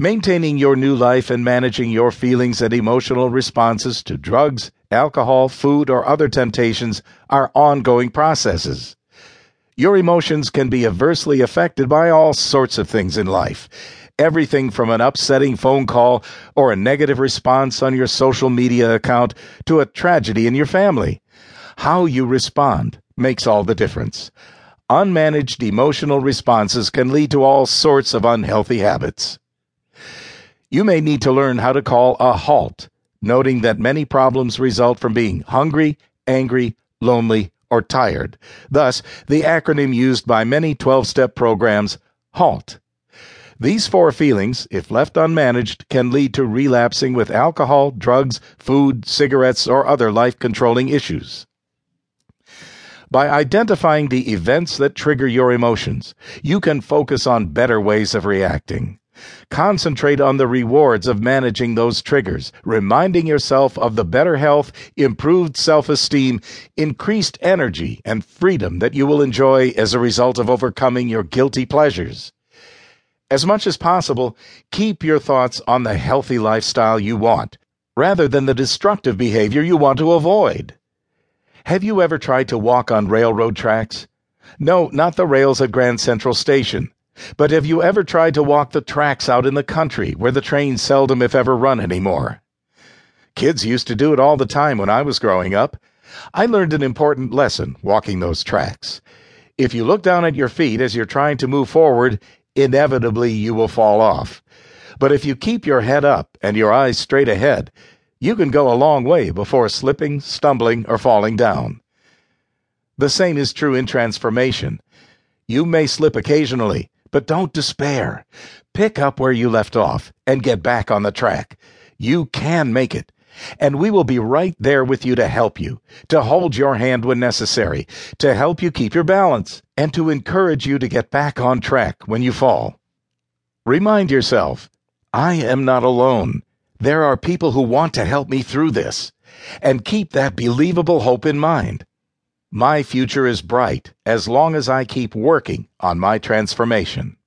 Maintaining your new life and managing your feelings and emotional responses to drugs, alcohol, food, or other temptations are ongoing processes. Your emotions can be adversely affected by all sorts of things in life. Everything from an upsetting phone call or a negative response on your social media account to a tragedy in your family. How you respond makes all the difference. Unmanaged emotional responses can lead to all sorts of unhealthy habits. You may need to learn how to call a halt, noting that many problems result from being hungry, angry, lonely, or tired. Thus, the acronym used by many 12 step programs, HALT. These four feelings, if left unmanaged, can lead to relapsing with alcohol, drugs, food, cigarettes, or other life controlling issues. By identifying the events that trigger your emotions, you can focus on better ways of reacting. Concentrate on the rewards of managing those triggers, reminding yourself of the better health, improved self esteem, increased energy, and freedom that you will enjoy as a result of overcoming your guilty pleasures. As much as possible, keep your thoughts on the healthy lifestyle you want, rather than the destructive behavior you want to avoid. Have you ever tried to walk on railroad tracks? No, not the rails at Grand Central Station but have you ever tried to walk the tracks out in the country where the trains seldom, if ever, run anymore? Kids used to do it all the time when I was growing up. I learned an important lesson walking those tracks. If you look down at your feet as you're trying to move forward, inevitably you will fall off. But if you keep your head up and your eyes straight ahead, you can go a long way before slipping, stumbling, or falling down. The same is true in transformation. You may slip occasionally, but don't despair. Pick up where you left off and get back on the track. You can make it. And we will be right there with you to help you, to hold your hand when necessary, to help you keep your balance, and to encourage you to get back on track when you fall. Remind yourself, I am not alone. There are people who want to help me through this. And keep that believable hope in mind. My future is bright as long as I keep working on my transformation.